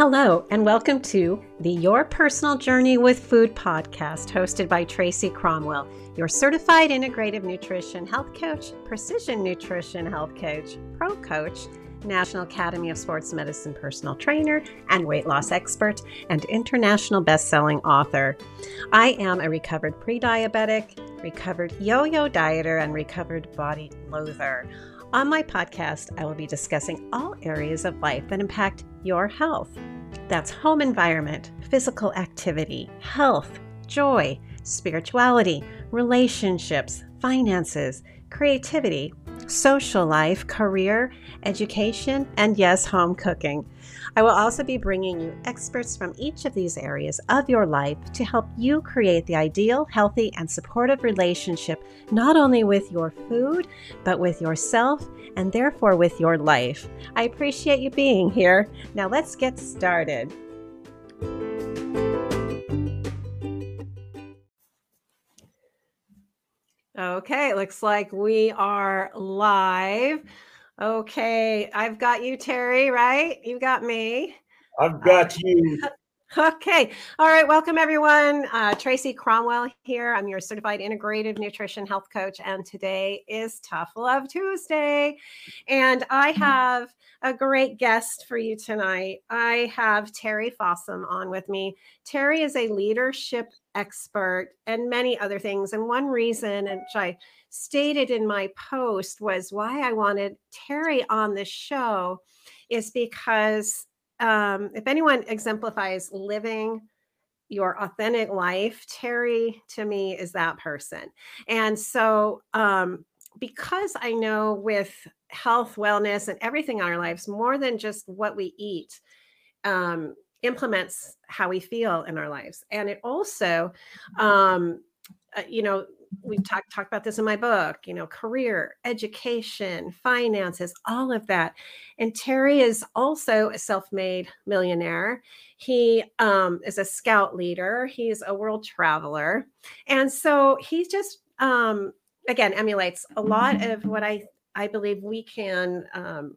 Hello, and welcome to the Your Personal Journey with Food podcast, hosted by Tracy Cromwell, your certified integrative nutrition health coach, precision nutrition health coach, pro coach, National Academy of Sports Medicine personal trainer, and weight loss expert, and international best-selling author. I am a recovered pre-diabetic, recovered yo-yo dieter, and recovered body loather. On my podcast, I will be discussing all areas of life that impact your health. That's home environment, physical activity, health, joy, spirituality, relationships, finances, creativity, social life, career, education, and yes, home cooking. I will also be bringing you experts from each of these areas of your life to help you create the ideal, healthy, and supportive relationship not only with your food, but with yourself and therefore with your life. I appreciate you being here. Now let's get started. Okay, looks like we are live. Okay, I've got you, Terry, right? You've got me. I've uh, got you. Okay. All right. Welcome, everyone. Uh, Tracy Cromwell here. I'm your certified integrative nutrition health coach. And today is Tough Love Tuesday. And I mm-hmm. have a great guest for you tonight. I have Terry Fossum on with me. Terry is a leadership expert and many other things. And one reason, which I stated in my post, was why I wanted Terry on the show is because um, if anyone exemplifies living your authentic life, Terry to me is that person. And so, um, because I know with health, wellness, and everything in our lives, more than just what we eat, um, implements how we feel in our lives. And it also, um, uh, you know, we've talked talked about this in my book you know career education finances all of that. And terry is also a self-made millionaire. He um, is a scout leader. He's a world traveler. And so he just um, again emulates a lot of what i i believe we can um,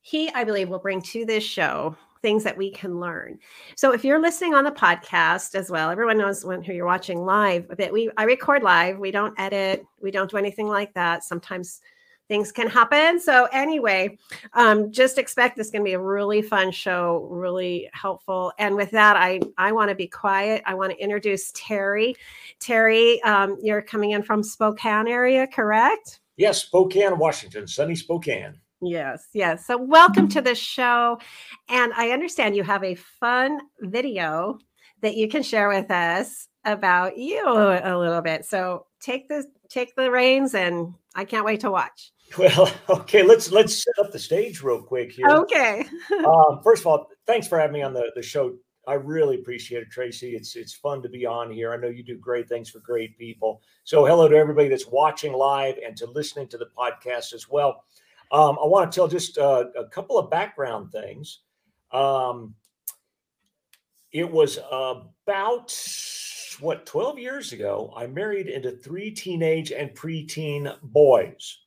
he i believe will bring to this show things that we can learn. So if you're listening on the podcast as well, everyone knows when who you're watching live that we I record live. We don't edit. We don't do anything like that. Sometimes things can happen. So anyway, um, just expect this is going to be a really fun show, really helpful. And with that, I I want to be quiet. I want to introduce Terry. Terry, um, you're coming in from Spokane area, correct? Yes, Spokane, Washington, sunny Spokane. Yes, yes. So, welcome to the show. And I understand you have a fun video that you can share with us about you a little bit. So, take the take the reins, and I can't wait to watch. Well, okay, let's let's set up the stage real quick here. Okay. um, first of all, thanks for having me on the, the show. I really appreciate it, Tracy. It's it's fun to be on here. I know you do great things for great people. So, hello to everybody that's watching live and to listening to the podcast as well. Um, I want to tell just uh, a couple of background things. Um, it was about what 12 years ago. I married into three teenage and preteen boys.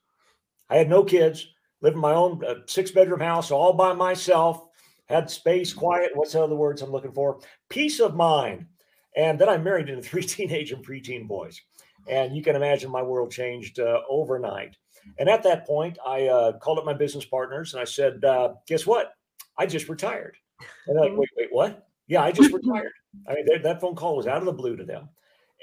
I had no kids, lived in my own uh, six bedroom house all by myself, had space, quiet. What's the other words I'm looking for? Peace of mind. And then I married into three teenage and preteen boys. And you can imagine my world changed uh, overnight. And at that point, I uh, called up my business partners and I said, uh, "Guess what? I just retired." And they're like, "Wait, wait, what? Yeah, I just retired." I mean, that phone call was out of the blue to them.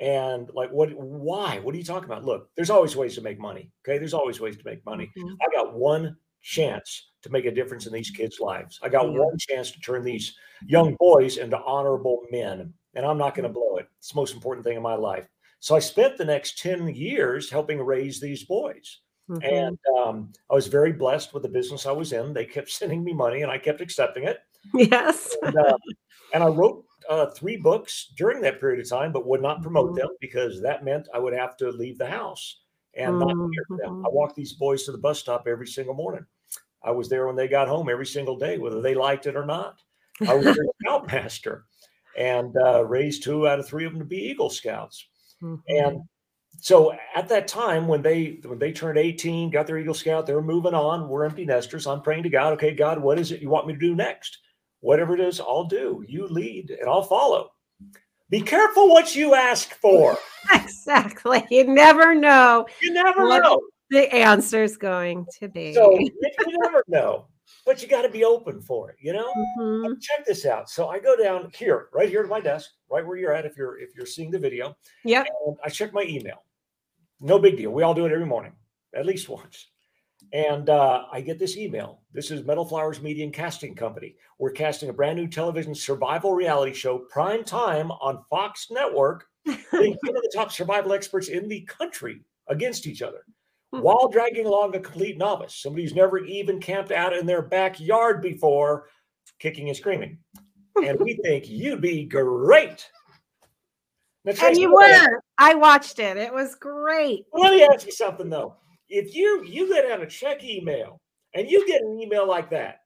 And like, what? Why? What are you talking about? Look, there's always ways to make money. Okay, there's always ways to make money. Mm-hmm. I got one chance to make a difference in these kids' lives. I got mm-hmm. one chance to turn these young boys into honorable men, and I'm not going to blow it. It's the most important thing in my life. So I spent the next 10 years helping raise these boys. Mm-hmm. And um, I was very blessed with the business I was in. They kept sending me money and I kept accepting it. Yes. and, uh, and, I wrote uh, three books during that period of time, but would not promote mm-hmm. them because that meant I would have to leave the house and mm-hmm. not hear them. I mm-hmm. walked these boys to the bus stop every single morning. I was there when they got home every single day, whether they liked it or not. I was their scoutmaster and uh, raised two out of three of them to be Eagle Scouts. And mm-hmm so at that time when they when they turned 18 got their eagle scout they're moving on we're empty nesters i'm praying to god okay god what is it you want me to do next whatever it is, I'll do. You lead and I'll follow. Be careful what you ask for. Exactly. You never know. You never What- know. The answer's going to be. So you never know, but you got to be open for it, you know? Mhm. Check this out. So I go down here, right here to my desk, right where you're at if you're if you're seeing the video. yeah I check my email. No big deal. We all do it every morning, at least once. And uh, I get this email. This is Metal Flowers Media and Casting Company. We're casting a brand new television survival reality show, prime time on Fox Network, some of the top survival experts in the country against each other, Hmm. while dragging along a complete novice, somebody who's never even camped out in their backyard before, kicking and screaming. And we think you'd be great. And you were. I watched it. It was great. Let me ask you something though. If you you get on a check email and you get an email like that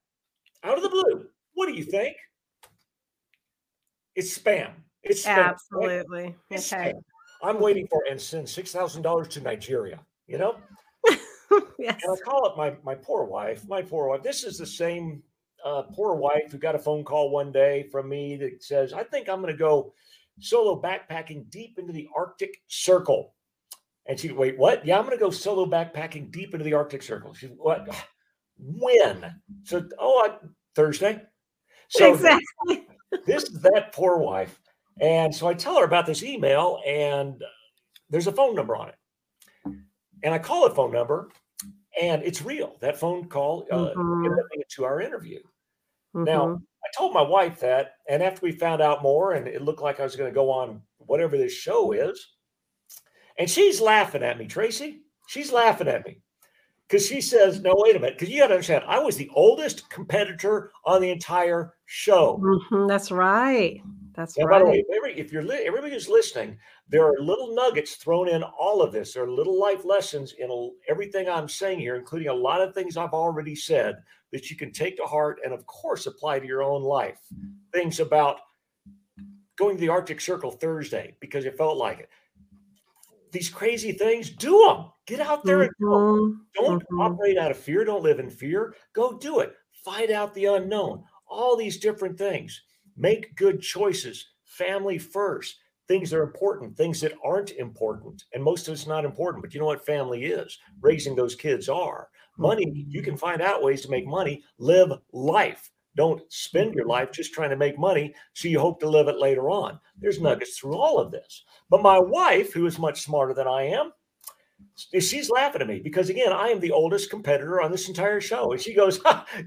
out of the blue, what do you think? It's spam. It's spam. Absolutely. It's Okay. spam. I'm waiting for and send six thousand dollars to Nigeria. You know, yes. and I call up my my poor wife. My poor wife. This is the same uh, poor wife who got a phone call one day from me that says, "I think I'm going to go solo backpacking deep into the Arctic Circle." And she, wait, what? Yeah, I'm going to go solo backpacking deep into the Arctic Circle. She, what? When? So, oh, I, Thursday. So exactly. this is that poor wife. And so I tell her about this email, and there's a phone number on it. And I call the phone number, and it's real. That phone call uh, Mhm. ended up being a two hour interview. Now, Mhm. I told my wife that, and after we found out more, and it looked like I was going to go on whatever this show is, and she's laughing at me, Tracy. She's laughing at me because she says, "No, wait a minute," because you got to understand, I was the oldest competitor on the entire show. Mhm. that's right. That's Now, by the way, right. if, if you're li- everybody who's listening, there are little nuggets thrown in all of this. There are little life lessons in a, everything I'm saying here, including a lot of things I've already said that you can take to heart and, of course, apply to your own life. Things about going to the Arctic Circle Thursday because it felt like it. These crazy things, do them. Get out there and do 'em. Mhm. Don't Mhm. operate out of fear. Don't live in fear. Go do it. Find out the unknown. All these different things. Make good choices. Family first. Things that are important, things that aren't important. And most of it's not important, but you know what family is? Raising those kids are. Hmm. Money, you can find out ways to make money. Live life. Don't spend your life just trying to make money so you hope to live it later on. There's hmm. nuggets through all of this. But my wife, who is much smarter than I am, she's laughing at me because again, I am the oldest competitor on this entire show. And she goes,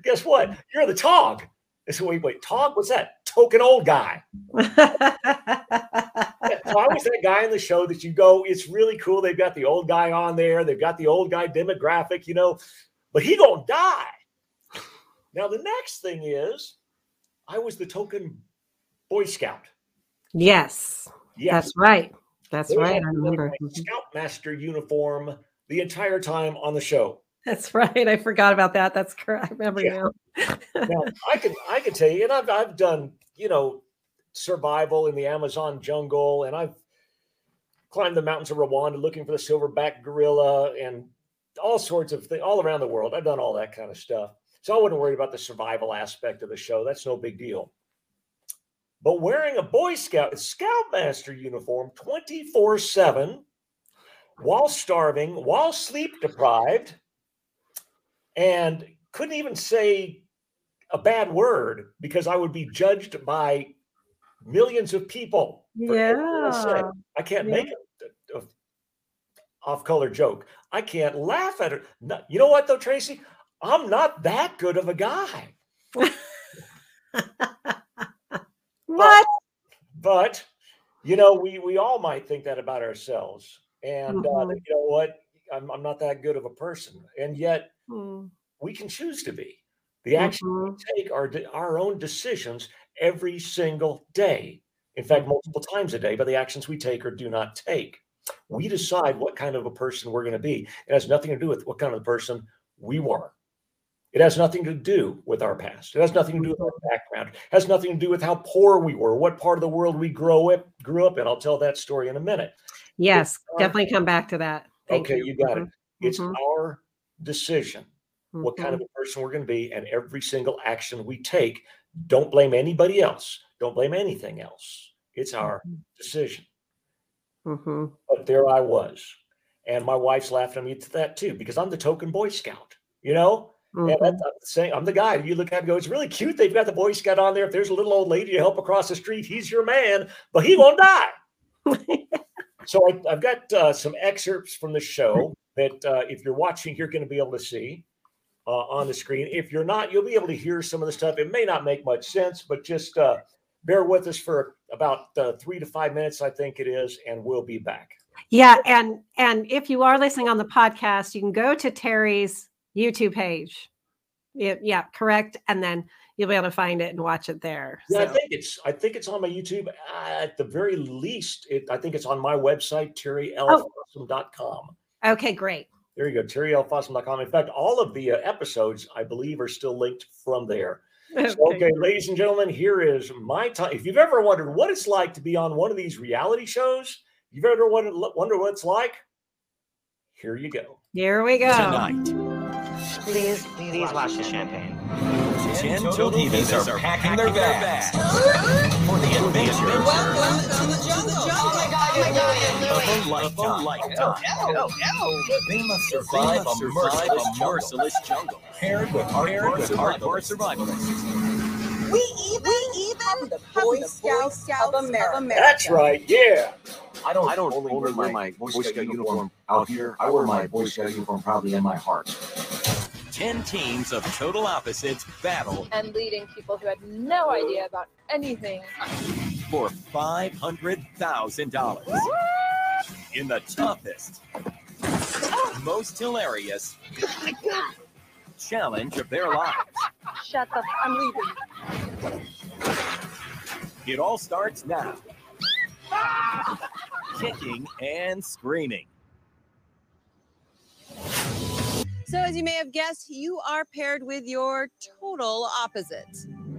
guess what? You're the Tog. I said, wait, wait, Tog? What's that? Token old guy. So I was that guy in the show that you go, it's really cool. They've got the old guy on there. They've got the old guy demographic, you know, but he gonna die. Now the next thing is, I was the token Boy Scout. yes. Yes, That's right. That's They right. I remember. Scoutmaster uniform the entire time on the show. That's right. I forgot about that. That's correct. I remember Yeah. now. now I can I can tell you, and I've I've done you know survival in the Amazon jungle, and I've climbed the mountains of Rwanda looking for the silverback gorilla, and all sorts of things all around the world. I've done all that kind of stuff, so I wouldn't worry about the survival aspect of the show. That's no big deal. But wearing a Boy Scout Scoutmaster uniform twenty four seven, while starving, while sleep deprived, and couldn't even say a bad word because I would be judged by millions of people. Yeah. I can't Yeah. make a, off color joke. I can't laugh at it. No- you know what though, Tracy? I'm not that good of a guy. What? But you know, we we all might think that about ourselves. And uh, Mhm. that, you know what? I'm, I'm not that good of a person, and yet Mm, we can choose to be. The action mhm. we take our our own decisions every single day. In fact, mm-hmm. multiple times a day by the actions we take or do not take. We decide what kind of a person we're going to be. It has nothing to do with what kind of person we were. It has nothing to do with our past. It has nothing to do with our mm-hmm. background. It has nothing to do with how poor we were, what part of the world we grow up grew up in. I'll tell that story in a minute. Yes, our- definitely come back to that. Thank okay, you, got it. Mm-hmm. It's Mhm. our decision what kind of a person we're going to be, and every single action we take Don't blame anybody else. Don't blame anything else. It's our Mhm. decision. Mhm. But there I was. And my wife's laughing at me to that too, because I'm the token Boy Scout, you know? And Mhm. I'm saying I'm the guy. You look at and go, it's really cute. They've got the Boy Scout on there. If there's a little old lady to help across the street, he's your man, but he won't die. so I, I've got uh, some excerpts from the show that uh, if you're watching, you're going to be able to see uh, on the screen. If you're not, you'll be able to hear some of the stuff. It may not make much sense, but just uh, bear with us for about uh, three to five minutes, I think it is, and we'll be back. Yeah, and and if you are listening on the podcast, you can go to Terry's YouTube page. Yeah, yeah, correct, and then you'll be able to find it and watch it there. Yeah, I think it's I think it's on my YouTube. Uh, at the very least, it, I think it's on my website, terrylfossum.com. okay, great. There you go, terrylfossum.com. In fact, all of the uh, episodes, I believe, are still linked from there. So, okay, ladies and gentlemen, here is my time. If you've ever wondered what it's like to be on one of these reality shows, you've ever wondered, wonder what it's like, here you go. Here we go. Tonight, Please, please watch the champagne. 10 total divas are packing their bags for the adventure Oh of a lifetime. Oh, oh, they must survive a merciless, merciless jungle paired with hardcore, hardcore survivalists. We even, we even the Boy Scouts, of, America. That's right. Yeah. I don't. I don't only, wear my, Boy Scout, uniform out here. I wear my Boy Scout uniform proudly in my heart. 10 teams of total opposites battle and leading people who had no idea about anything. For $500,000 in the toughest, most hilarious oh challenge of their lives. Shut the. I'm leaving. It all starts now. Ah! Kicking and screaming. So, as you may have guessed, you are paired with your total opposite.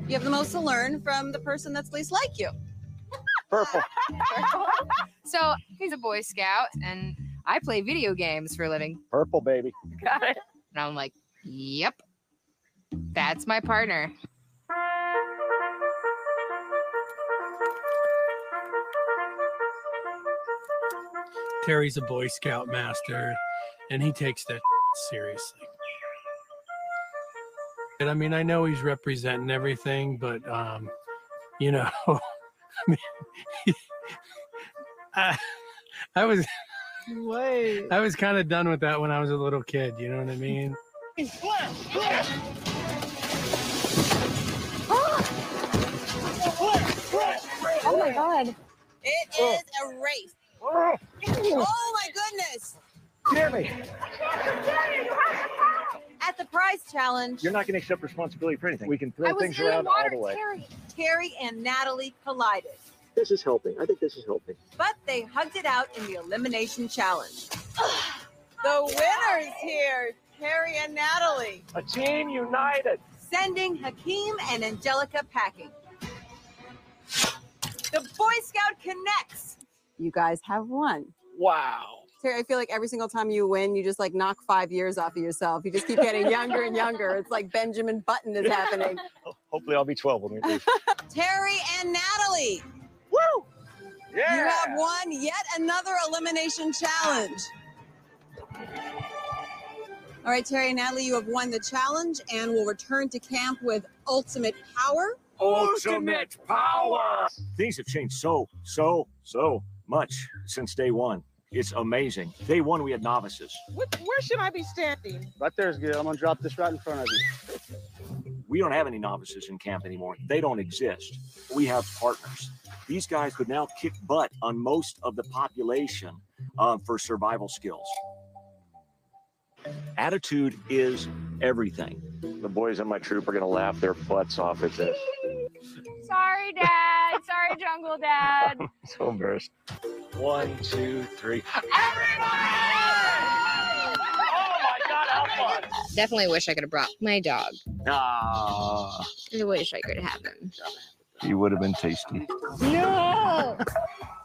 You have the most to learn from the person that's least like you. Purple. So he's a Boy Scout, and I play video games for a living. Purple, baby. Got it. And I'm like, yep, that's my partner. Terry's a Boy Scout master, and he takes that seriously. And I mean, I know he's representing everything, but um, you know, I, I, I was Wait. I was kind of done with that when I was a little kid. You know what I mean? Oh my god. It oh. is a race. Oh, oh my goodness! Jeremy, At the prize challenge, you're not going to accept responsibility for anything. We can I throw was things in around the water, all the way. Terry. Terry and Natalie collided, This is helping. I think this is helping. but they hugged it out in the elimination challenge. the winners here, Terry and Natalie, A team united. sending Hakeem and Angelica packing. The Boy Scout connects. You guys have won. Wow. Terry, I feel like every single time you win, you just like knock five years off of yourself. You just keep getting younger and younger. It's like Benjamin Button is happening. Hopefully, I'll be 12 when we leave. Terry and Natalie, Woo! Yeah. you have won yet another elimination challenge. All right, Terry and Natalie, you have won the challenge and will return to camp with ultimate power. Ultimate power. Things have changed so, so, so much since day one. It's amazing. Day one, we had novices. What, where should I be standing? Right there's good. I'm going to drop this right in front of you. We don't have any novices in camp anymore. They don't exist. We have partners. These guys could now kick butt on most of the population uh, for survival skills. Attitude is everything. The boys in my troop are going to laugh their butts off at this. Sorry, Dad. Sorry, Jungle Dad. so embarrassed. One, two, three. Everybody! Definitely wish I could have brought my dog. Ah, I wish I could have him. You would have been tasty. No.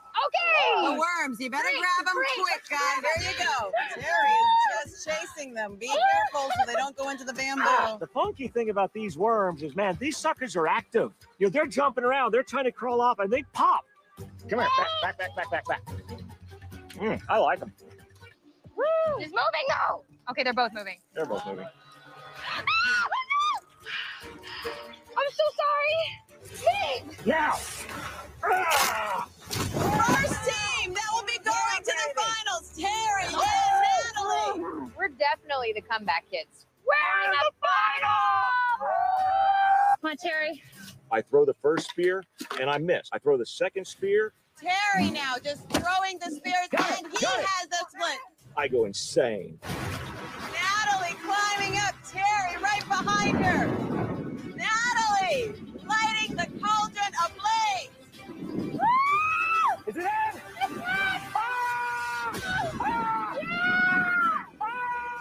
The worms, you better Great, grab them great, quick, guys. There you go. Terry is just chasing them. Be careful so they don't go into the bamboo. The funky thing about these worms is, man, these suckers are active. You know, they're jumping around, they're trying to crawl off, and they pop. Come here, back, back, back, back, back, back. Mm, I like them. He's moving now. Okay, they're both moving. They're both moving. I'm so sorry. Meg! Now. Ah! First team that will be going to the finals. Terry and Natalie. We're definitely the comeback kids. We're in the final. Come on, Terry. I throw the first spear and I miss. I throw the second spear, Terry now just throwing the spears, Got it, and he got it. has the splint. I go insane. Natalie climbing up, Terry right behind her. Natalie lighting the cauldron ablaze. Woo! Is it in? Ah! Ah! Ah!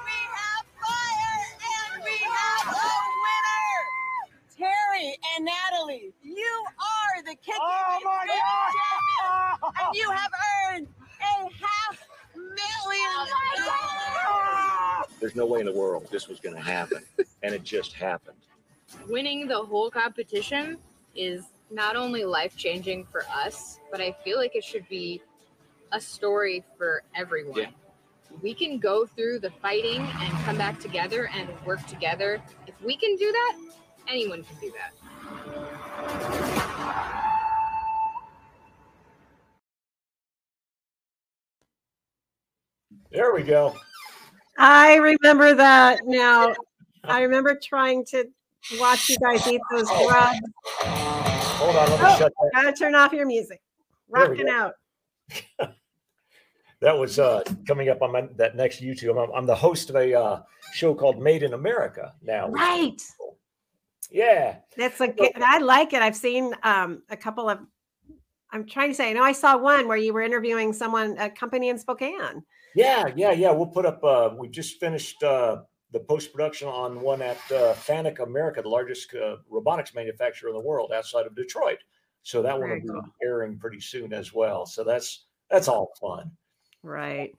We have fire and we have a winner. Terry and Natalie, you are the kicking Oh It my God! champions, and you have earned a half million oh dollars. There's no way in the world this was going to happen, and it just happened. Winning the whole competition is not only life changing for us, but I feel like it should be a story for everyone. Yeah. We can go through the fighting and come back together and work together. If we can do that, anyone can do that. There we go. I remember that now. I remember trying to watch you guys eat those oh. grubs. Hold on, let me Oh, shut that. gotta turn off your music. Rocking out. That was uh, coming up on my, that next YouTube. I'm, I'm the host of a uh, show called Made in America now. Right. Yeah. That's a good, I like it. I've seen um, a couple of, I'm trying to say, I know I saw one where you were interviewing someone, a company in Spokane. Yeah, yeah, yeah. We'll put up. Uh, we just finished uh, the post production on one at uh, Fanuc America, the largest uh, robotics manufacturer in the world outside of Detroit. So that one Very will be airing pretty soon as well. So that's that's all fun. Right.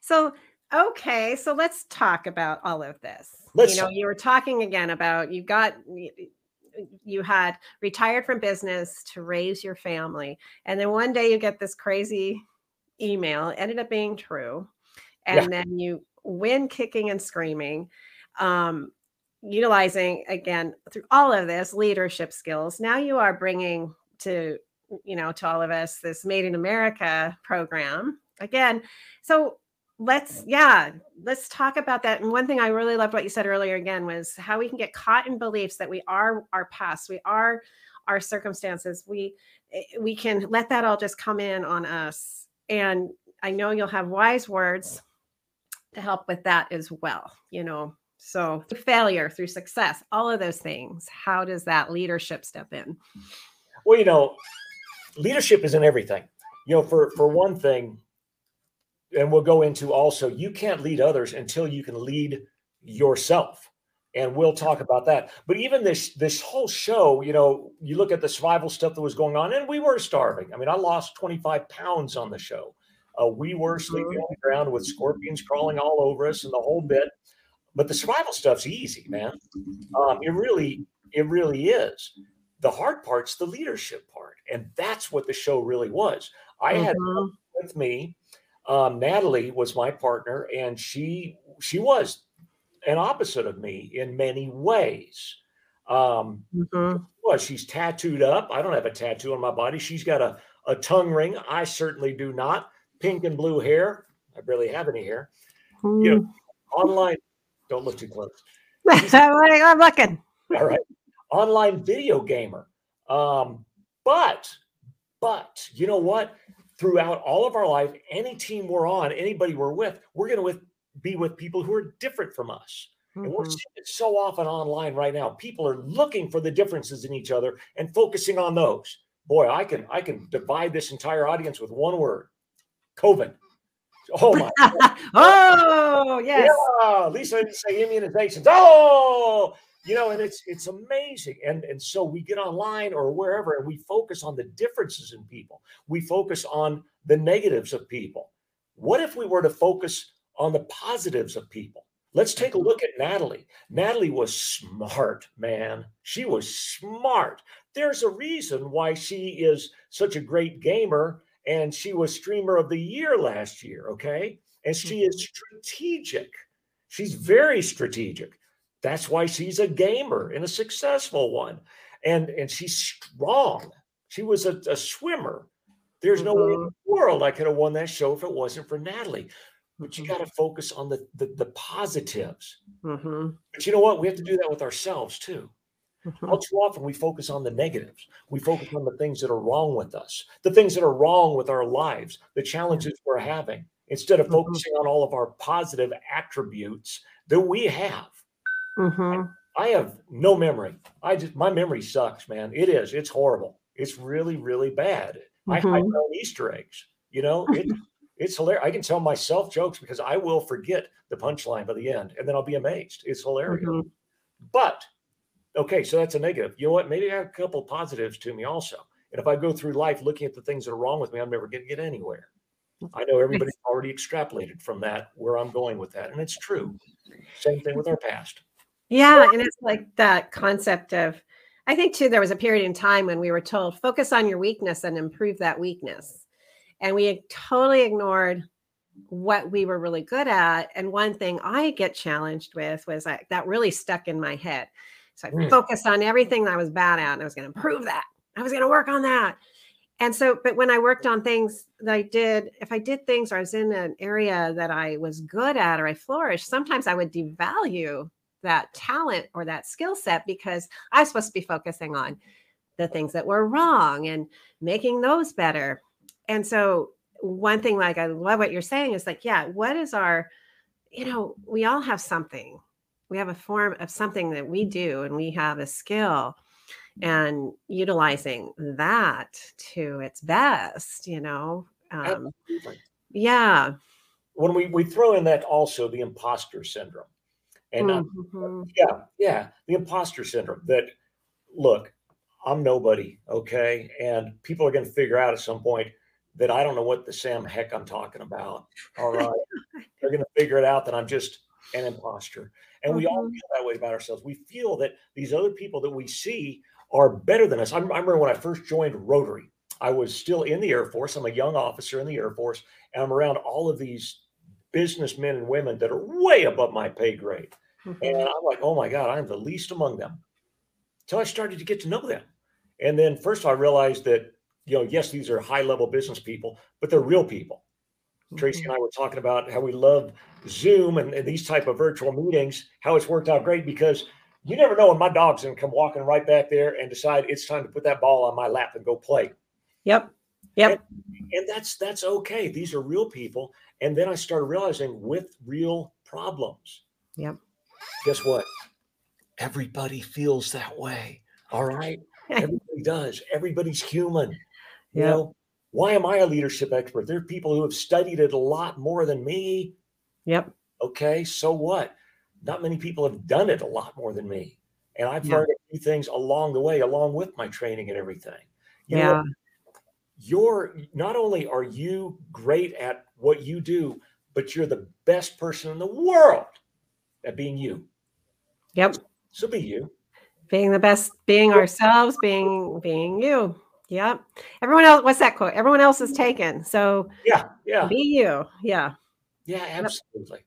So, okay. So let's talk about all of this. Let's you know, you were talking again about you got, you had retired from business to raise your family. And then one day you get this crazy email, ended up being true. And Yeah. then you win kicking and screaming. Um, utilizing again through all of this leadership skills. Now you are bringing to you know to all of us this made in america program. Again so let's yeah let's talk about that. And one thing i really loved what you said earlier again was how we can get caught in beliefs that we are our past we are our circumstances. We eh, we can let that all just come in on us. And i know you'll have wise words to help with that as well you know so through failure through success all of those things how does that leadership step in Well, you know, leadership is in everything. You know, for for one thing, and we'll go into also, you can't lead others until you can lead yourself. And we'll talk about that. But even this this whole show, you know, you look at the survival stuff that was going on, and we were starving. I mean, I lost 25 pounds on the show. Uh, we were sleeping on the ground with scorpions crawling all over us and the whole bit. But the survival stuff's easy, man. Um, it really, it really is the hard part's the leadership part and that's what the show really was i had Mhm. with me um, natalie was my partner and she she was an opposite of me in many ways um Mhm. well she's tattooed up i don't have a tattoo on my body she's got a, a tongue ring i certainly do not pink and blue hair. I barely have any hair. You know online don't look too close. I'm looking. All right. Online video gamer. Um but but you know what? Throughout all of our life any team we're on anybody we're with we're going to with, be with people who are different from us. And we're Mhm. seeing it so often online right now. People are looking for the differences in each other and focusing on those. Boy i can i can divide this entire audience with one word covid oh my oh yes yeah, Lisa didn't say immunizations. Oh, you know, and it's it's amazing. And and so we get online or wherever and we focus on the differences in people. We focus on the negatives of people. What if we were to focus on the positives of people? Let's take a mm-hmm. look at Natalie. Natalie was smart, man. She was smart. There's a reason why she is such a great gamer and she was streamer of the year last year, okay? And she is mm-hmm. strategic. She's very strategic. That's why she's a gamer and a successful one. And and she's strong. She was a, a swimmer. There's no way in mm-hmm. the world I could have won that show if it wasn't for Natalie. But you mm-hmm. got to focus on the, the the positives. Mhm. But you know what? We have to do that with ourselves too. Mhm. All too often, we focus on the negatives. We focus on the things that are wrong with us, the things that are wrong with our lives, the challenges we're having, instead of Mhm. focusing on all of our positive attributes that we have. Mhm. I have no memory. I just my memory sucks, man. It is. It's horrible. It's really, really bad. I hide Mhm. my Easter eggs. You know, it, it's hilarious. I can tell myself jokes because I will forget the punchline by the end, and then I'll be amazed. It's hilarious. Mhm. But okay, so that's a negative. You know what? Maybe I have a couple positives to me also. And if I go through life looking at the things that are wrong with me, I'm never going to get anywhere. I know everybody's already extrapolated from that where I'm going with that, and it's true. Same thing with our past. Yeah, and it's like that concept of I think too there was a period in time when we were told focus on your weakness and improve that weakness. And we totally ignored what we were really good at. And one thing I get challenged with was like that really stuck in my head. So I Mm. focused on everything that I was bad at and I was going to improve that. I was going to work on that. And so, but when I worked on things that I did, if I did things or I was in an area that I was good at or I flourished, sometimes I would devalue that talent or that skill set because I was supposed to be focusing on the things that were wrong and making those better. And so, one thing, like, I love what you're saying is like, yeah, what is our, you know, we all have something. We have a form of something that we do and we have a skill and utilizing that to its best, you know. Um, yeah. When we, we throw in that also the imposter syndrome. And uh, Mhm. yeah, yeah, the imposter syndrome that look, I'm nobody, okay? And people are going to figure out at some point that I don't know what the Sam heck I'm talking about. All right. They're going to figure it out that I'm just an imposter. And we all Mhm. feel that way about ourselves. We feel that these other people that we see are better than us. I, I remember when I first joined Rotary, I was still in the Air Force. I'm a young officer in the Air Force, and I'm around all of these businessmen and women that are way above my pay grade. And Mhm. I'm like, oh my God, I'm the least among them. Till I started to get to know them. And then first I realized that, you know, yes, these are high level business people, but they're real people. Tracy mm-hmm. and I were talking about how we love Zoom and, and these type of virtual meetings, how it's worked out great because you never know when my dog's gonna come walking right back there and decide it's time to put that ball on my lap and go play. Yep. Yep. And that's that's okay. These are real people. And then I started realizing with real problems. Yep. Guess what? Everybody feels that way. All right. Everybody does. Everybody's human. You Yep. know, why am I a leadership expert? There are people who have studied it a lot more than me. Yep. Okay. So what? Not many people have done it a lot more than me. And I've Yeah. learned a few things along the way, along with my training and everything. You Yeah. what? you're not only are you great at what you do, but you're the best person in the world at being you. Yep. So be you. Being the best, being ourselves, being being you. Yep. Everyone else, what's that quote? Everyone else is mm-hmm. taken. So Yeah, yeah, be you. Yeah. yeah, absolutely.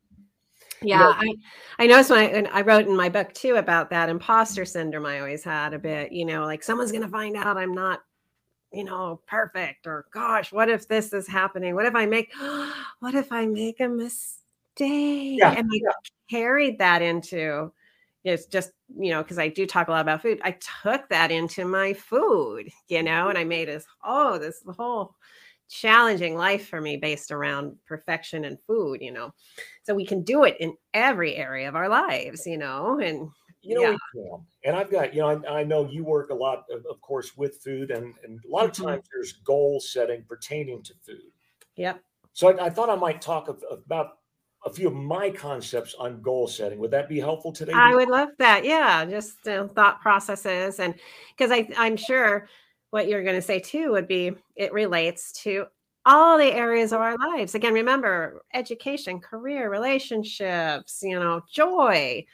Yeah, know- I, I noticed when I, I wrote in my book too about that imposter syndrome I always had a bit, you know, like someone's going to find out I'm not, you know, perfect or gosh, what if this is happening? What if I make, what if I make a mistake? Yeah, and I yeah. carried that into, it's just, you know, because I do talk a lot about food. I took that into my food, you know, and I made this, oh, this whole challenging life for me based around perfection and food, you know. So we can do it in every area of our lives, you know, and You know, yeah. can. And I've got, you know, I, I know you work a lot, of, of course, with food, and, and a lot of Mhm. times there's goal setting pertaining to food. Yep. So I, I thought I might talk of, about a few of my concepts on goal setting. Would that be helpful today? I would love that. Yeah, just uh, thought processes, and because I I'm sure what you're going to say too would be it relates to all the areas of our lives. Again, remember education, career, relationships, you know, joy,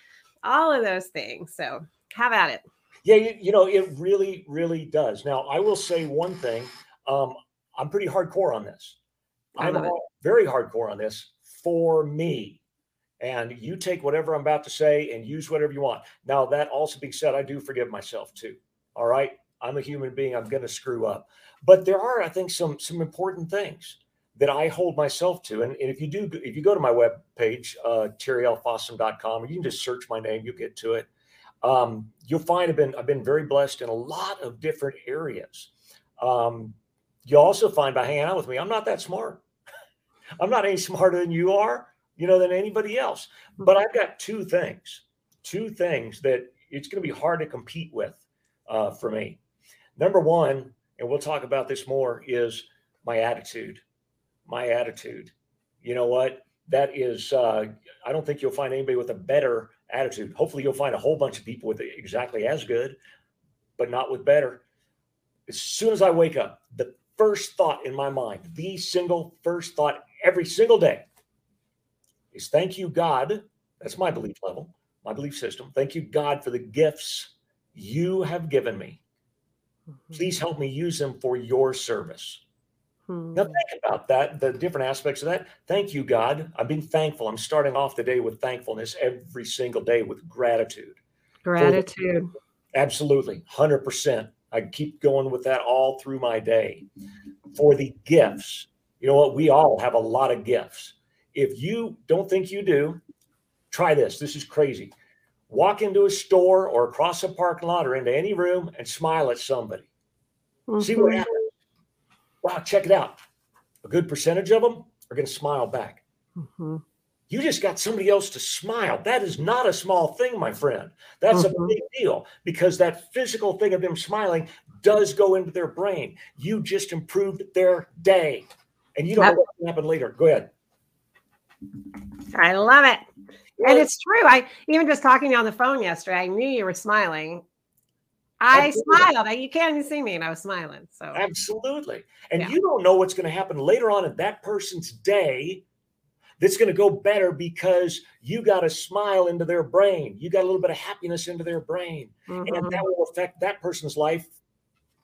all of those things. So have at it. Yeah, you, you know, it really, really does. Now, I will say one thing. Um, I'm pretty hardcore on this. I'm very hardcore on this for me. And you take whatever I'm about to say and use whatever you want. Now, that also being said, I do forgive myself too. All right. I'm a human being. I'm going to screw up. But there are, I think, some some important things that I hold myself to. And, and if you do, if you go to my webpage, uh, terrylfossum.com, or you can just search my name, you'll get to it. Um, you'll find I've been I've been very blessed in a lot of different areas. Um, you'll also find by hanging out with me, I'm not that smart. I'm not any smarter than you are, you know, than anybody else. But I've got two things, two things that it's going to be hard to compete with uh, for me. Number one, and we'll talk about this more, is my attitude. My attitude. You know what? That is, uh, I don't think you'll find anybody with a better attitude. Hopefully, you'll find a whole bunch of people with exactly as good, but not with better. As soon as I wake up, the first thought in my mind, the single first thought every single day is thank you, God. That's my belief level, my belief system. Thank you, God, for the gifts you have given me. Mm-hmm. Please help me use them for your service. Hmm. Now, think about that, the different aspects of that. Thank you, God. I'm being thankful. I'm starting off the day with thankfulness every single day with gratitude. for the- Gratitude. Absolutely, 100%. I keep going with that all through my day. For the gifts, you know what? We all have a lot of gifts. If you don't think you do, try this. This is crazy. Walk into a store or across a parking lot or into any room and smile at somebody. See what Mhm. happens. Wow, check it out. A good percentage of them are going to smile back. Mhm. You just got somebody else to smile. That is not a small thing, my friend. That's a Mhm. big deal because that physical thing of them smiling does go into their brain. You just improved their day. And you don't know what can happen later. Go ahead. I love it. And it's true. I even just talking to you on the phone yesterday, I knew you were smiling. I Absolutely. smiled. I- You can't even see me, and I was smiling. So Absolutely. And Yeah. you don't know what's going to happen later on in that person's day that's going to go better because you got a smile into their brain. You got a little bit of happiness into their brain. mhm, And that will affect that person's life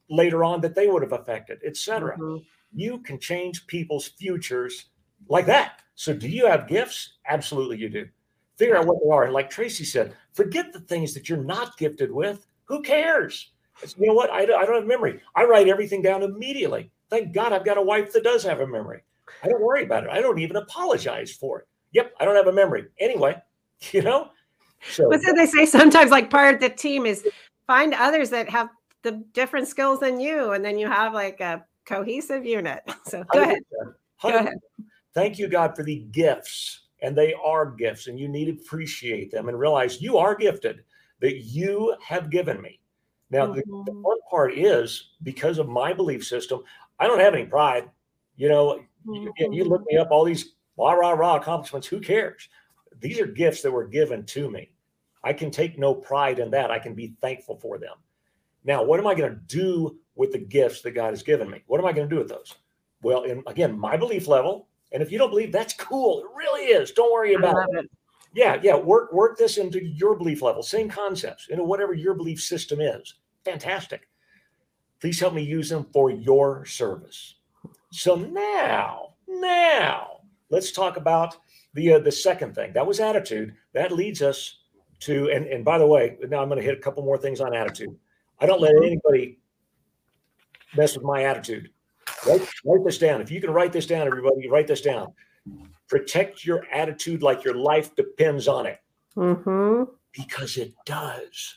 later on that they would have affected, etc. mhm. You can change people's futures like that. So, do you have gifts? Absolutely, you do. Figure out what they are. And like Tracy said, forget the things that you're not gifted with. Who cares? It's- you know what? I, don't- I don't have memory. I write everything down immediately. Thank God I've got a wife that does have a memory. I don't worry about it. I don't even apologize for it. Yep, I don't have a memory. Anyway, you know? So, But they say sometimes, like part of the team is find others that have the different skills than you, and then you have like a cohesive unit. So go ahead. 100%. Go ahead. Thank you, God, for the gifts. And they are gifts, and you need to appreciate them and realize you are gifted that you have given me. Now, the, the Mhm. fun part is because of my belief system, I don't have any pride. You know, you, you look me up, all these rah, rah, rah accomplishments, who cares? These are gifts that were given to me. I can take no pride in that. I can be thankful for them. Now, what am I going to do with the gifts that God has given me? What am I going to do with those? Well, in, again, my belief level. And if you don't believe, that's cool. It really is. Don't worry about it. it. Yeah, yeah. Work work this into your belief level. Same concepts into whatever your belief system is. Fantastic. Please help me use them for your service. So now, now let's talk about the uh, the second thing. That was attitude. That leads us to and and by the way, now I'm going to hit a couple more things on attitude. I don't let anybody mess with my attitude. Write, write this down. If you can write this down, everybody, write this down. Protect your attitude like your life depends on it Mm-hmm. because it does.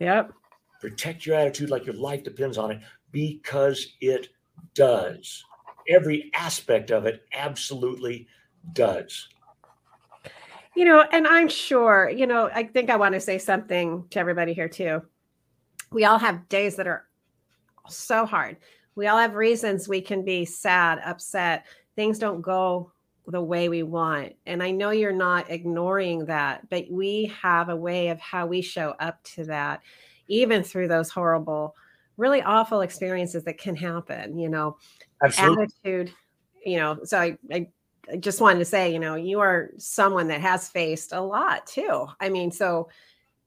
Yep. Protect your attitude like your life depends on it because it does. Every aspect of it absolutely does. You know, and I'm sure, you know, I think I want to say something to everybody here too. We all have days that are so hard. We all have reasons we can be sad, upset. Things don't go the way we want. And I know you're not ignoring that, but we have a way of how we show up to that, even through those horrible, really awful experiences that can happen. You know, Absolutely. attitude you know, so I, I, I just wanted to say, you know, you are someone that has faced a lot too. I mean, so,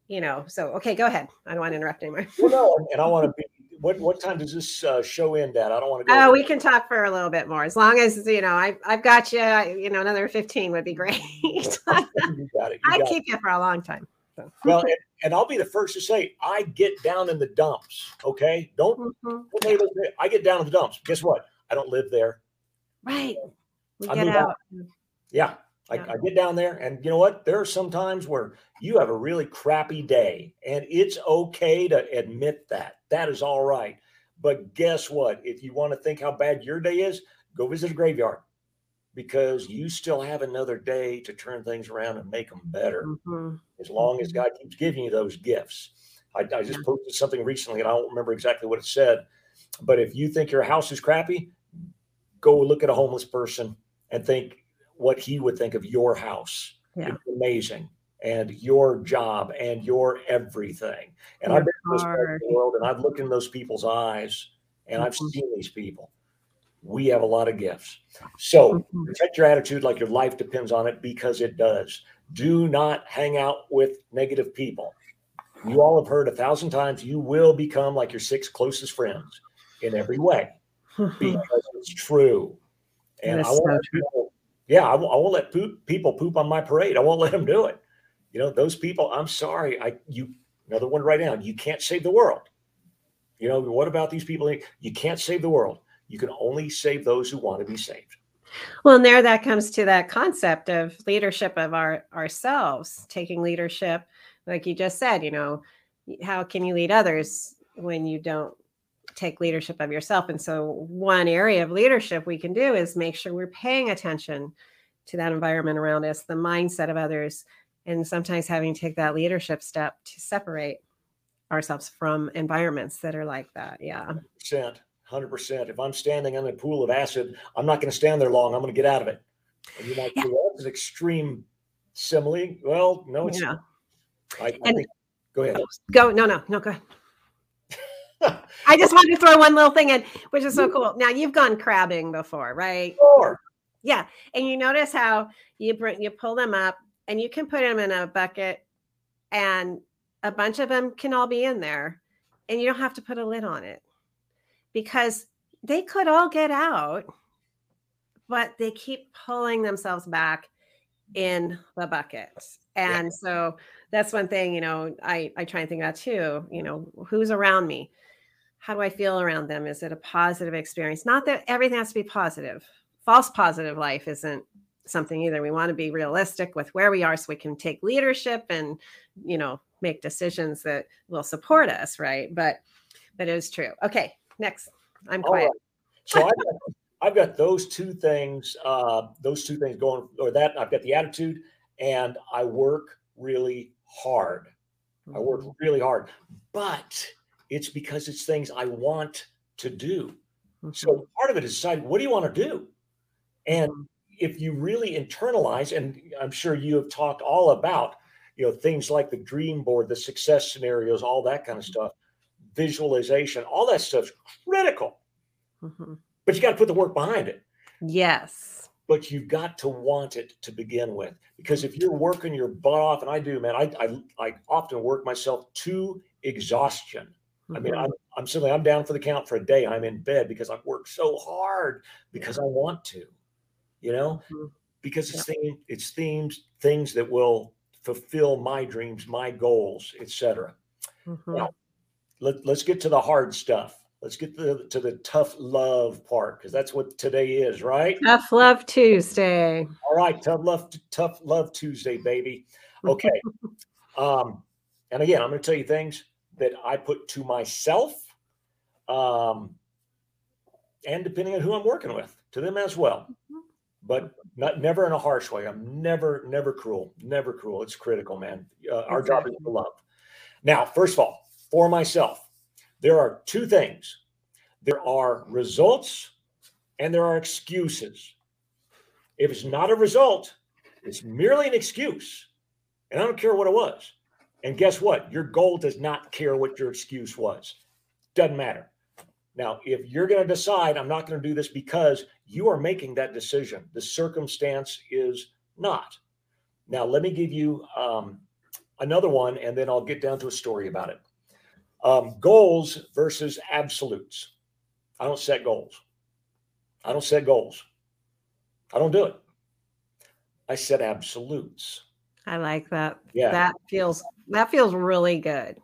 you know, so okay, go ahead. I don't want to interrupt anymore. Well, no, and- and I want to be. What what time does this uh, show end at? I don't want to go. Oh, we can talk for a little bit more as long as you know I I've got you. You know, another fifteen would be great. you got it. I it. keep you for a long time. So. Well, and, and I'll be the first to say I get down in the dumps. Okay, don't. Mhm. don't. I get down in the dumps. Guess what? I don't live there. Right. We I get out. Yeah, Yeah. I get down there, and you know what? There are some times where you have a really crappy day, and it's okay to admit that. That is all right. But guess what? If you want to think how bad your day is, go visit a graveyard because you still have another day to turn things around and make them better Mhm. as long as God keeps giving you those gifts. I, I just posted something recently, and I don't remember exactly what it said. But if you think your house is crappy, go look at a homeless person and think what he would think of your house. Yeah. It's amazing. And your job and your everything. And I've been to this part of the world and I've looked in those people's eyes and I've Mhm. seen these people. We have a lot of gifts. So Mhm. protect your attitude like your life depends on it because it does. Do not hang out with negative people. You all have heard a thousand times you will become like your six closest friends in every way because it's true. And I is won't so let people, yeah, I won't, I won't let poop, people poop on my parade. I won't let them do it. You know, those people, I'm sorry. I, you, another one right now. You can't save the world. You know, what about these people? You can't save the world. You can only save those who want to be saved. Well, and there that comes to that concept of leadership of our ourselves, taking leadership, like you just said, you know, how can you lead others when you don't take leadership of yourself? And so one area of leadership we can do is make sure we're paying attention to that environment around us, the mindset of others, and sometimes having to take that leadership step to separate ourselves from environments that are like that. Yeah. percent, hundred percent. If I'm standing in a pool of acid, I'm not going to stand there long. I'm going to get out of it. And you might Yeah. say, "Well, that's an extreme simile." Well, no, it's Yeah. not. I, I And- think. Go ahead. Go. No, no, no, go ahead. I just wanted to throw one little thing in, which is so mm-hmm. cool. Now you've gone crabbing before, right? Sure. Yeah, and you notice how you bring you pull them up, and you can put them in a bucket, and a bunch of them can all be in there, and you don't have to put a lid on it because they could all get out, but they keep pulling themselves back in the bucket. And so that's one thing, you know, I, I try and think about too, you know, who's around me? How do I feel around them? Is it a positive experience? Not that everything has to be positive. False positive life isn't something either. We want to be realistic with where we are so we can take leadership and, you know, make decisions that will support us, right? But but it is true. Okay, next. I'm quiet. right. So I've got, I've got those two things, uh, those two things going, or that I've got the attitude and I work really hard. I work Mm-hmm. really hard, but it's because it's things I want to do. Mm-hmm. So part of it is decide what do you want to do? And if you really internalize, and I'm sure you have talked all about, you know, things like the dream board, the success scenarios, all that kind of stuff, visualization, all that stuff's critical. Mhm. But you got to put the work behind it. Yes. But you've got to want it to begin with. Because if you're working your butt off, and I do, man, I I, I often work myself to exhaustion. I mean, Mhm. I'm I'm simply I'm down for the count for a day. I'm in bed because I've worked so hard because I want to, you know, Mhm. because it's thing, it's themes, things that will fulfill my dreams, my goals, etc. Mhm. Now, let, let's get to the hard stuff. Let's get to the, to the tough love part because that's what today is, right? Tough Love Tuesday. All right, tough love, tough love Tuesday, baby. Okay. um, and again, I'm going to tell you things that I put to myself, um, and depending on who I'm working with, to them as well. But not never in a harsh way. I'm never, never cruel. Never cruel. It's critical, man. Uh, our job is to love. Now, first of all, for myself, there are two things. There are results and there are excuses. If it's not a result, it's merely an excuse. And I don't care what it was. And guess what? Your goal does not care what your excuse was. Doesn't matter. Now, if you're going to decide, I'm not going to do this because you are making that decision. The circumstance is not. Now, let me give you um, another one, and then I'll get down to a story about it. Um, goals versus absolutes. I don't set goals. I don't set goals. I don't do it. I set absolutes. I like that. Yeah. That feels that feels really good.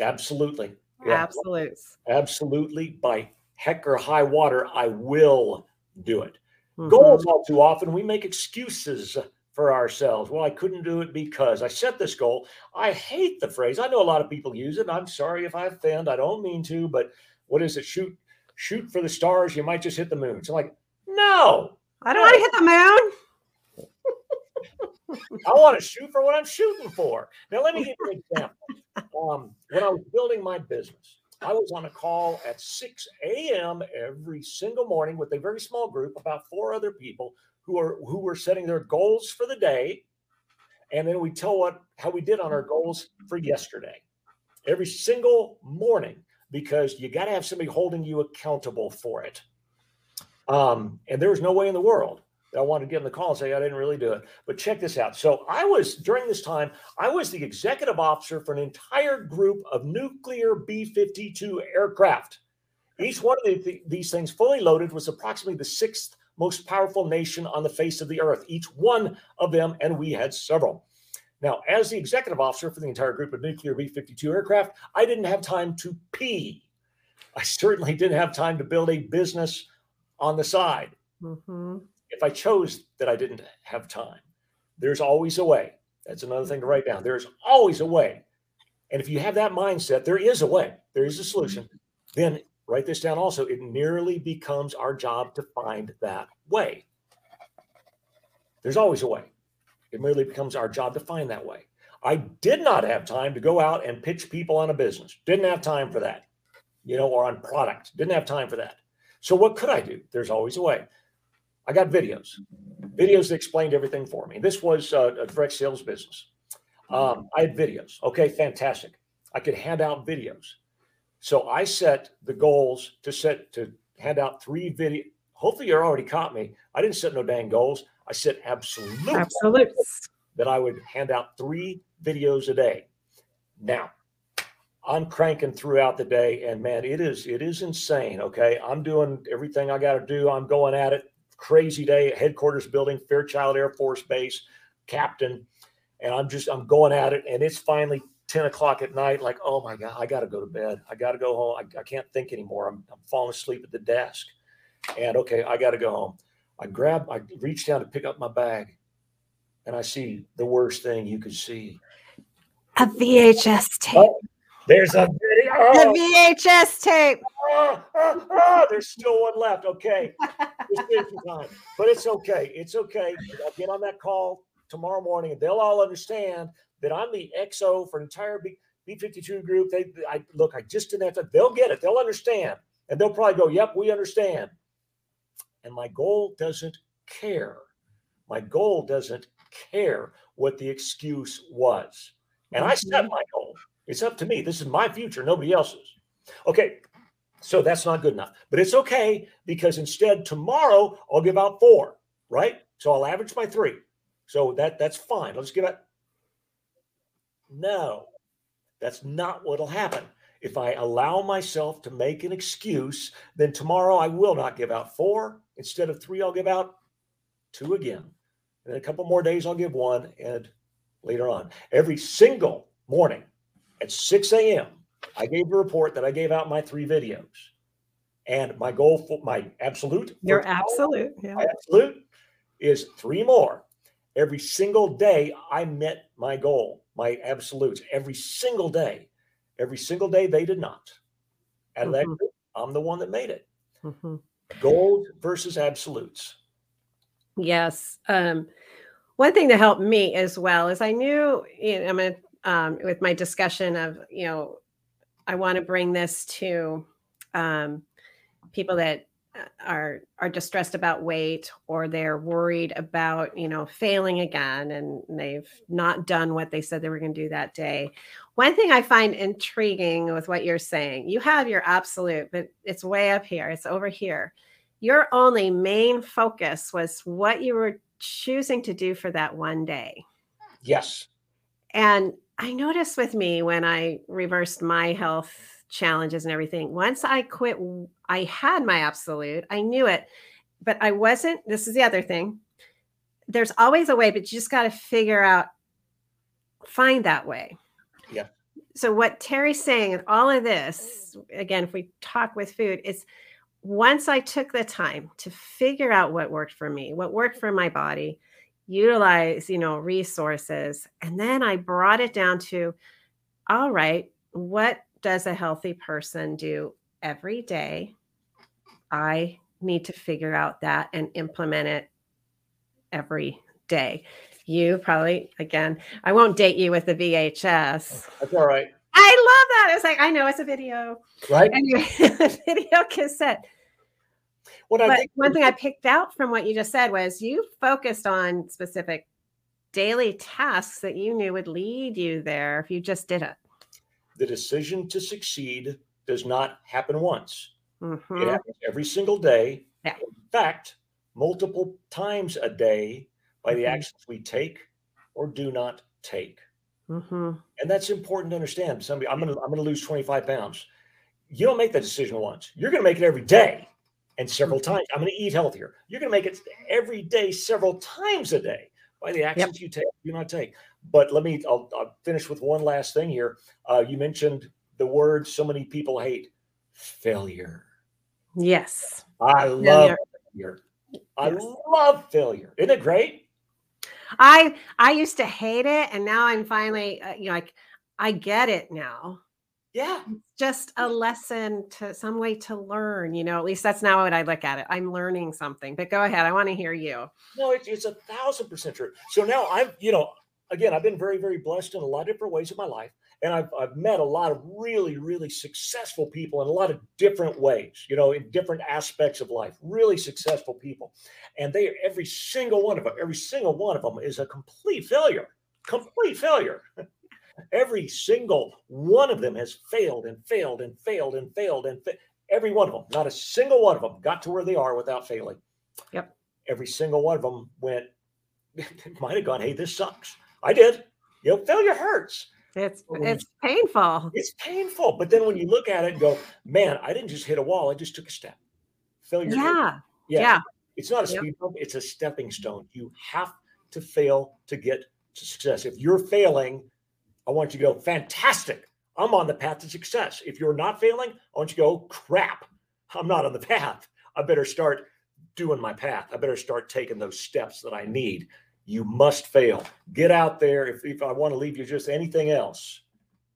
Absolutely. Yeah. Absolutes. Absolutely. By heck or high water, I will do it. Mhm. Goals, all too often, we make excuses for ourselves. Well, I couldn't do it because I set this goal. I hate the phrase. I know a lot of people use it. and I'm sorry if I offend. I don't mean to, but what is it? Shoot, shoot for the stars. You might just hit the moon. So, like, no, I don't want to hit the moon. I want to shoot for what I'm shooting for. Now, let me give you an example. Um, when I was building my business, I was on a call at 6 a.m. every single morning with a very small group, about four other people who are who were setting their goals for the day, and then we tell what how we did on our goals for yesterday. Every single morning, because you got to have somebody holding you accountable for it. Um, and there was no way in the world I wanted to get in the call and say I didn't really do it. But check this out. So I was during this time, I was the executive officer for an entire group of nuclear B-52 aircraft. Each one of the, these things, fully loaded, was approximately the sixth most powerful nation on the face of the earth. Each one of them, and we had several. Now, as the executive officer for the entire group of nuclear B-52 aircraft, I didn't have time to pee. I certainly didn't have time to build a business on the side Mhm. If I chose that I didn't have time. There's always a way. That's another thing to write down. There's always a way. And if you have that mindset, there is a way, there is a solution, mm-hmm. then write this down also. It nearly becomes our job to find that way. There's always a way. It merely becomes our job to find that way. I did not have time to go out and pitch people on a business. Didn't have time for that, you know, or on product. Didn't have time for that. So what could I do? There's always a way. I got videos, videos that explained everything for me. This was uh, a direct sales business. Um, I had videos. Okay, fantastic. I could hand out videos. So I set the goals to set to hand out three video. Hopefully, you're already caught me. I didn't set no dang goals. I set absolute Absolutes. that I would hand out three videos a day. Now, I'm cranking throughout the day, and man, it is it is insane. Okay, I'm doing everything I got to do. I'm going at it. Crazy day at headquarters building, Fairchild Air Force Base, captain, and I'm just I'm going at it, and it's finally 10 o'clock at night. Like, oh my god, I got to go to bed. I got to go home. I, I can't think anymore. I'm, I'm falling asleep at the desk, and okay, I got to go home. I grab, I reach down to pick up my bag, and I see the worst thing you could see. A VHS tape. Oh, there's a video. The VHS tape. Ah, there's still one left. Okay. It's time. But it's okay. It's okay. I'll get on that call tomorrow morning and they'll all understand that I'm the XO for an entire B, B52 group. They I look, I just didn't have to, they'll get it. They'll understand. And they'll probably go, Yep, we understand. And my goal doesn't care. My goal doesn't care what the excuse was. And I set mm-hmm. my goal. It's up to me. This is my future, nobody else's. Okay, so that's not good enough, but it's okay because instead tomorrow I'll give out four, right? So I'll average my three. So that that's fine. Let's give it. No, that's not what'll happen. If I allow myself to make an excuse, then tomorrow I will not give out four. Instead of three, I'll give out two again. And in a couple more days, I'll give one. And later on, every single morning at 6 a.m., I gave the report that I gave out my three videos. And my goal for my absolute, Your absolute. Yeah. absolute is three more. Every single day, I met my goal, my absolutes, every single day. Every single day, they did not. Out of that I'm the one that made it. Mhm. Gold versus absolutes. Yes. Um, one thing that helped me as well is I knew, you know, I'm gonna, um, with my discussion of, you know, I want to bring this to um, people that are are distressed about weight or they're worried about you know failing again and they've not done what they said they were going to do that day. One thing i find intriguing with what you're saying you have your absolute but it's way up here it's over here. Your only main focus was what you were choosing to do for that one day. Yes. and I noticed with me when I reversed my health challenges and everything, once I quit, I had my absolute, I knew it, but I wasn't. This is the other thing. There's always a way, but you just got to figure out, find that way. Yeah. So, what Terry's saying and all of this, again, if we talk with food, is once I took the time to figure out what worked for me, what worked for my body, utilize you know resources and then i brought it down to all right what does a healthy person do every day? I need to figure out that and implement it every day. You probably again i won't date you with the vhs That's all right. i love that. It's like i know it's a video. Right. anyway video cassette What I think one thing I picked out from what you just said was you focused on specific daily tasks that you knew would lead you there if you just did it. the decision to succeed does not happen once. It Mhm. happens every single day. Yeah. In fact, multiple times a day by the Mhm. actions we take or do not take. Mhm. And that's important to understand. Somebody, I'm gonna I'm gonna lose 25 pounds. You don't make that decision once. You're gonna make it every day and several Mm-hmm. times. I'm gonna eat healthier. You're gonna make it every day, several times a day by the actions you take, do not take. But let me I'll, I'll finish with one last thing here. Uh, you mentioned the word so many people hate failure. Yes. I love Failure. failure. I Yes. love failure. Isn't it great? I I used to hate it and now I'm finally uh, you know like I get it now. Yeah. Just a lesson to some way to learn, you know. At least that's now what I look at it. I'm learning something. But go ahead. I want to hear you. No, it's, it's a thousand percent true. So now i'm you know, again, I've been very, very blessed in a lot of different ways in my life. And I've, I've met a lot of really, really successful people in a lot of different ways, you know, in different aspects of life, really successful people. And they, every single one of them, every single one of them is a complete failure, complete failure. every single one of them has failed and failed and failed and failed and fa- every one of them, not a single one of them got to where they are without failing Yep. every single one of them went, might have gone, hey, this sucks. I did. You know, failure hurts. It's it's painful. It's painful. But then when you look at it and go, man, I didn't just hit a wall, I just took a step. Failure. Yeah. Yeah. Yeah. It's not a Yep. speed bump, it's a stepping stone. You have to fail to get to success. If you're failing, I want you to go, fantastic. I'm on the path to success. If you're not failing, I want you to go, crap. I'm not on the path. I better start doing my path. I better start taking those steps that I need. You must fail. Get out there. If, if I want to leave you just anything else,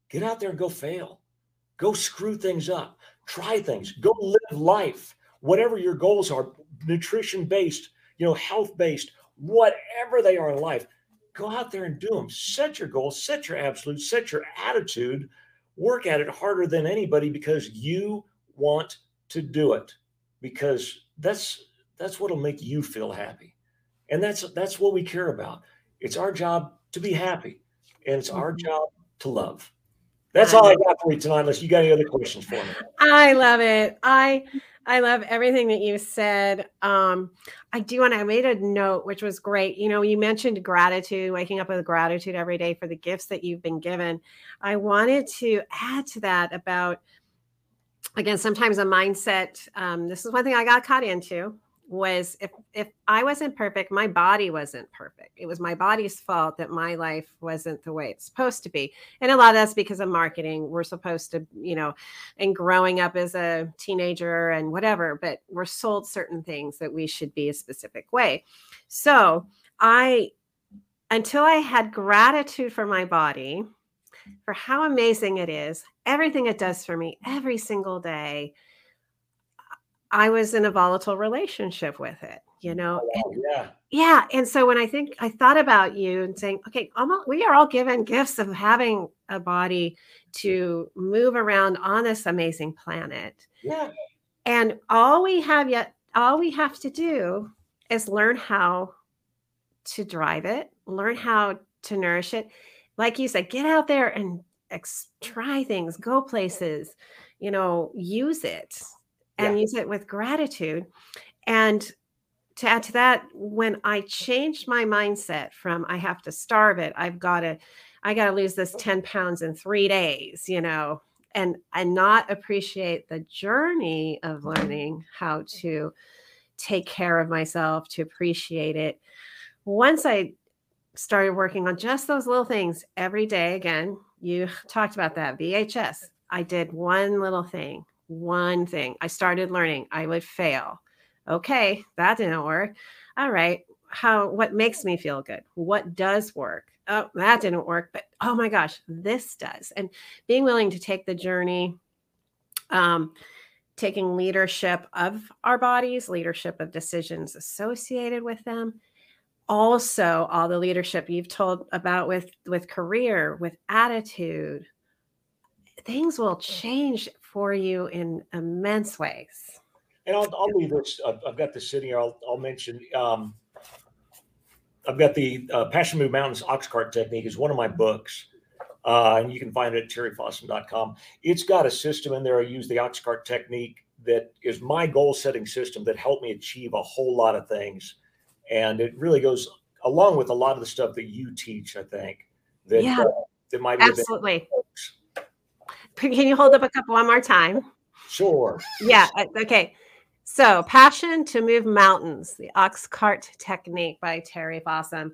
get out there and go fail. Go screw things up. Try things. Go live life. Whatever your goals are, nutrition based, you know, health based, whatever they are in life, go out there and do them. Set your goals, set your absolute, set your attitude, work at it harder than anybody because you want to do it. Because that's that's what'll make you feel happy. And that's that's what we care about. It's our job to be happy. And it's our mm-hmm. job to love. That's all I got for you tonight, unless you got any other questions for me. I love it. I I love everything that you said. Um, I do want to I made a note, which was great. You know, you mentioned gratitude, waking up with gratitude every day for the gifts that you've been given. I wanted to add to that about again, sometimes a mindset. Um, this is one thing I got caught into was if if I wasn't perfect, my body wasn't perfect. It was my body's fault that my life wasn't the way it's supposed to be. And a lot of that's because of marketing. We're supposed to, you know, and growing up as a teenager and whatever, but we're sold certain things that we should be a specific way. So I until I had gratitude for my body, for how amazing it is, everything it does for me every single day. I was in a volatile relationship with it, you mm, know. and- oh, Yeah. yeah, and so when I think I thought about you and saying, okay, almost, we are all given gifts of having a body mm. to move around on this amazing planet. Yeah. And all we have yet, all we have to do is learn how to drive it, learn how to nourish it. Like you said, get out there and ex- try things, go places, you know, use it and use it with gratitude. And to add to that, when I changed my mindset from I have to starve it, I've got to, I got to lose this 10 pounds in three days, you know, and and not appreciate the journey of mm-hmm. learning how to take care of myself, to appreciate it. Once I started working on just those little things every day again, you talked about that VHS. I did one little thing, one thing. I started learning. I would fail. Okay, that didn't work. All right, how what makes me feel good? What does work? Oh, that didn't work, but oh my gosh, this does. And being willing to take the journey um taking leadership of our bodies, leadership of decisions associated with them, also all the leadership you've told about with with career with attitude things will change for you in immense ways And I'll, I'll leave this. I've, got this sitting here. I'll, I'll mention. Um, I've got the uh, Passion Move Mountains Ox Cart Technique is one of my books, uh, and you can find it at terrylfossum.com. It's got a system in there. I use the Ox Cart Technique that is my goal setting system that helped me achieve a whole lot of things, and it really goes along with a lot of the stuff that you teach. I think that Yeah. uh, that might be absolutely can you hold up a couple one more time? Sure. yeah uh, okay. So passion to move mountains the ox cart technique by terry fossum.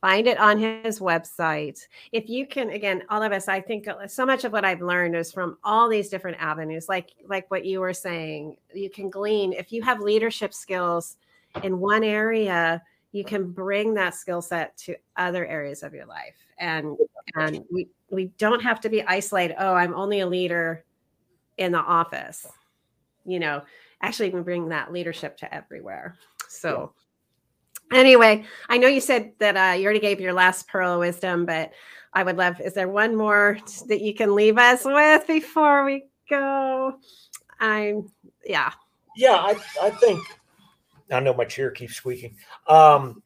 Find it on his website. If you can again all of us i think uh, so much of what i've learned is from all these different avenues. Like like what you were saying you can glean if you have leadership skills in one area you can bring that skill set to other areas of your life. And and we we don't have to be isolated oh i'm only a leader in the office. You know actually we bring that leadership to everywhere. So anyway i know you said that uh, you already gave your last pearl of wisdom but i would love is there one more that you can leave us with before we go? I'm yeah. Yeah, I, I think I know my chair keeps squeaking. Um,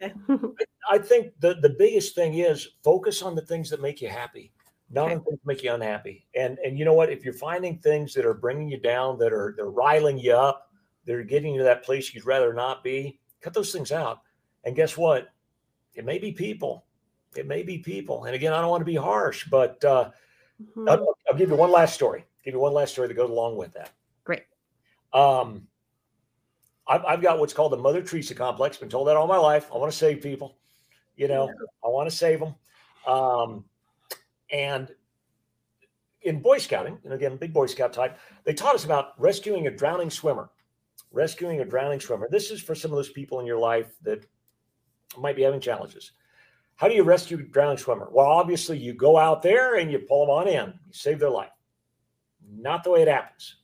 I think the the biggest thing is focus on the things that make you happy, not on things that make you unhappy. And and you know what? If you're finding things that are bringing you down, that are they're riling you up, they're getting you to that place you'd rather not be, cut those things out. And guess what? It may be people. It may be people. And again, I don't want to be harsh, but uh, Mhm. I'll, I'll give you one last story. Give you one last story that goes along with that. Great. Um, I've, I've got what's called the Mother Teresa complex. Been told that all my life. I want to save people. You know, I want to save them. Um, and in Boy Scouting, and again, big Boy Scout type, they taught us about rescuing a drowning swimmer. Rescuing a drowning swimmer. This is for some of those people in your life that might be having challenges. How do you rescue a drowning swimmer? Well, obviously, you go out there and you pull them on in, you save their life. Not the way it happens.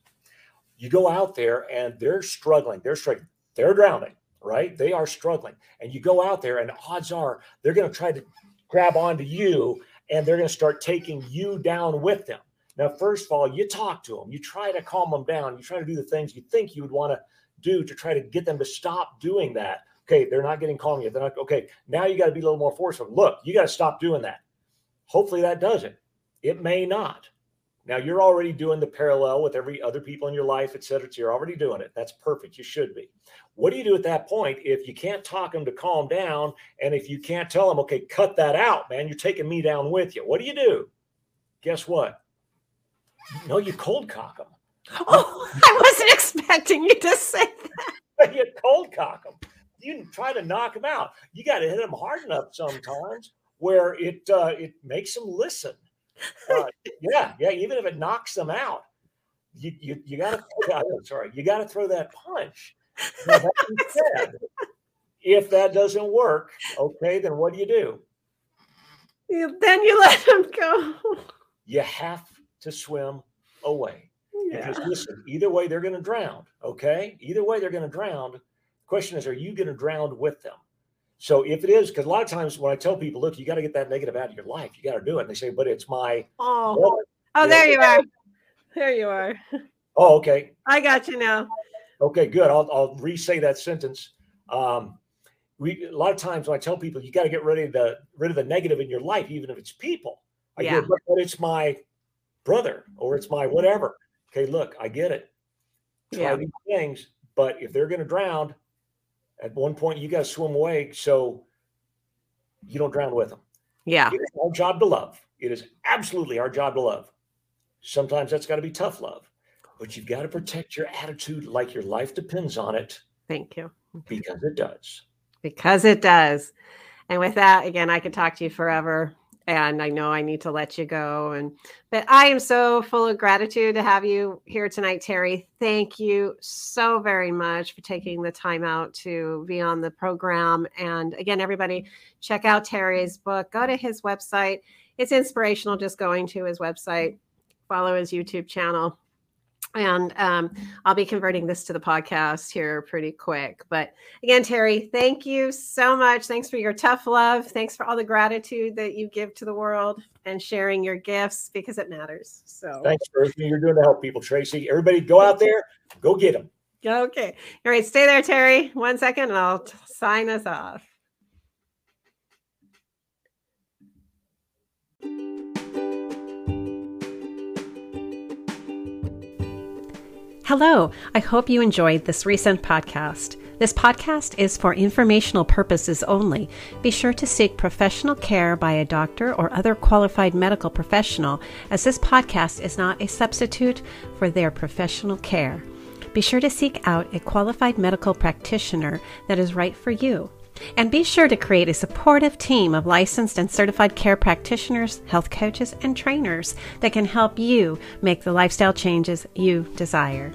You go out there and they're struggling, they're struggling, they're drowning, right? They are struggling. And you go out there, and odds are they're going to try to grab onto you and they're going to start taking you down with them. Now, first of all, you talk to them, you try to calm them down, you try to do the things you think you would want to do to try to get them to stop doing that. Okay, they're not getting calm yet. They're not okay. Now you got to be a little more forceful. Look, you got to stop doing that. Hopefully that does it. It may not. Now you're already doing the parallel with every other people in your life, et cetera. So you're already doing it. That's perfect. You should be. What do you do at that point if you can't talk them to calm down? And if you can't tell them, okay, cut that out, man, you're taking me down with you. What do you do? Guess what? No, you cold cock them. oh i wasn't expecting you to say that you cold cock them. You try to knock them out. You got to hit them hard enough sometimes where it uh, it makes them listen. Uh, yeah, yeah. Even if it knocks them out, you you, you got to. Sorry, you got to throw that punch. Now, that said, if that doesn't work, okay, then what do you do? You- then you let them go You have to swim away. yeah. Because listen, either way they're going to drown. Okay, either way they're going to drown. The question is, are you going to drown with them? So if it is, because a lot of times when I tell people, look, you got to get that negative out of your life, you got to do it. And they say, but it's my. oh Well, oh there you are there you are Oh, okay. i got you now Okay, good. I'll, I'll re-say that sentence. Um, we a lot of times when I tell people you got to get rid of the rid of the negative in your life, even if it's people. I Yeah. get, but, but it's my brother or it's my whatever. Okay, look, I get it. Try Yeah. these things, but if they're going to drown, at one point you got to swim away so you don't drown with them. Yeah. It is our job to love. It is absolutely our job to love. Sometimes that's got to be tough love, but you've got to protect your attitude like your life depends on it Thank you. because it does. because it does. And with that, again, I could talk to you forever. And I know I need to let you go. And but I am so full of gratitude to have you here tonight, Terry. Thank you so very much for taking the time out to be on the program. And again, everybody, check out Terry's book. Go to his website. It's inspirational just going to his website, follow his YouTube channel. And um, I'll be converting this to the podcast here pretty quick. But again, Terry, thank you so much. Thanks for your tough love. Thanks for all the gratitude that you give to the world and sharing your gifts because it matters. So, Thanks for everything you're doing to help people, Tracy. Everybody go out there, go get them. okay. All right. Stay there, Terry. One second and I'll sign us off. Hello, I hope you enjoyed this recent podcast. This podcast is for informational purposes only. Be sure to seek professional care by a doctor or other qualified medical professional, as this podcast is not a substitute for their professional care. Be sure to seek out a qualified medical practitioner that is right for you. And be sure to create a supportive team of licensed and certified care practitioners, health coaches, and trainers that can help you make the lifestyle changes you desire.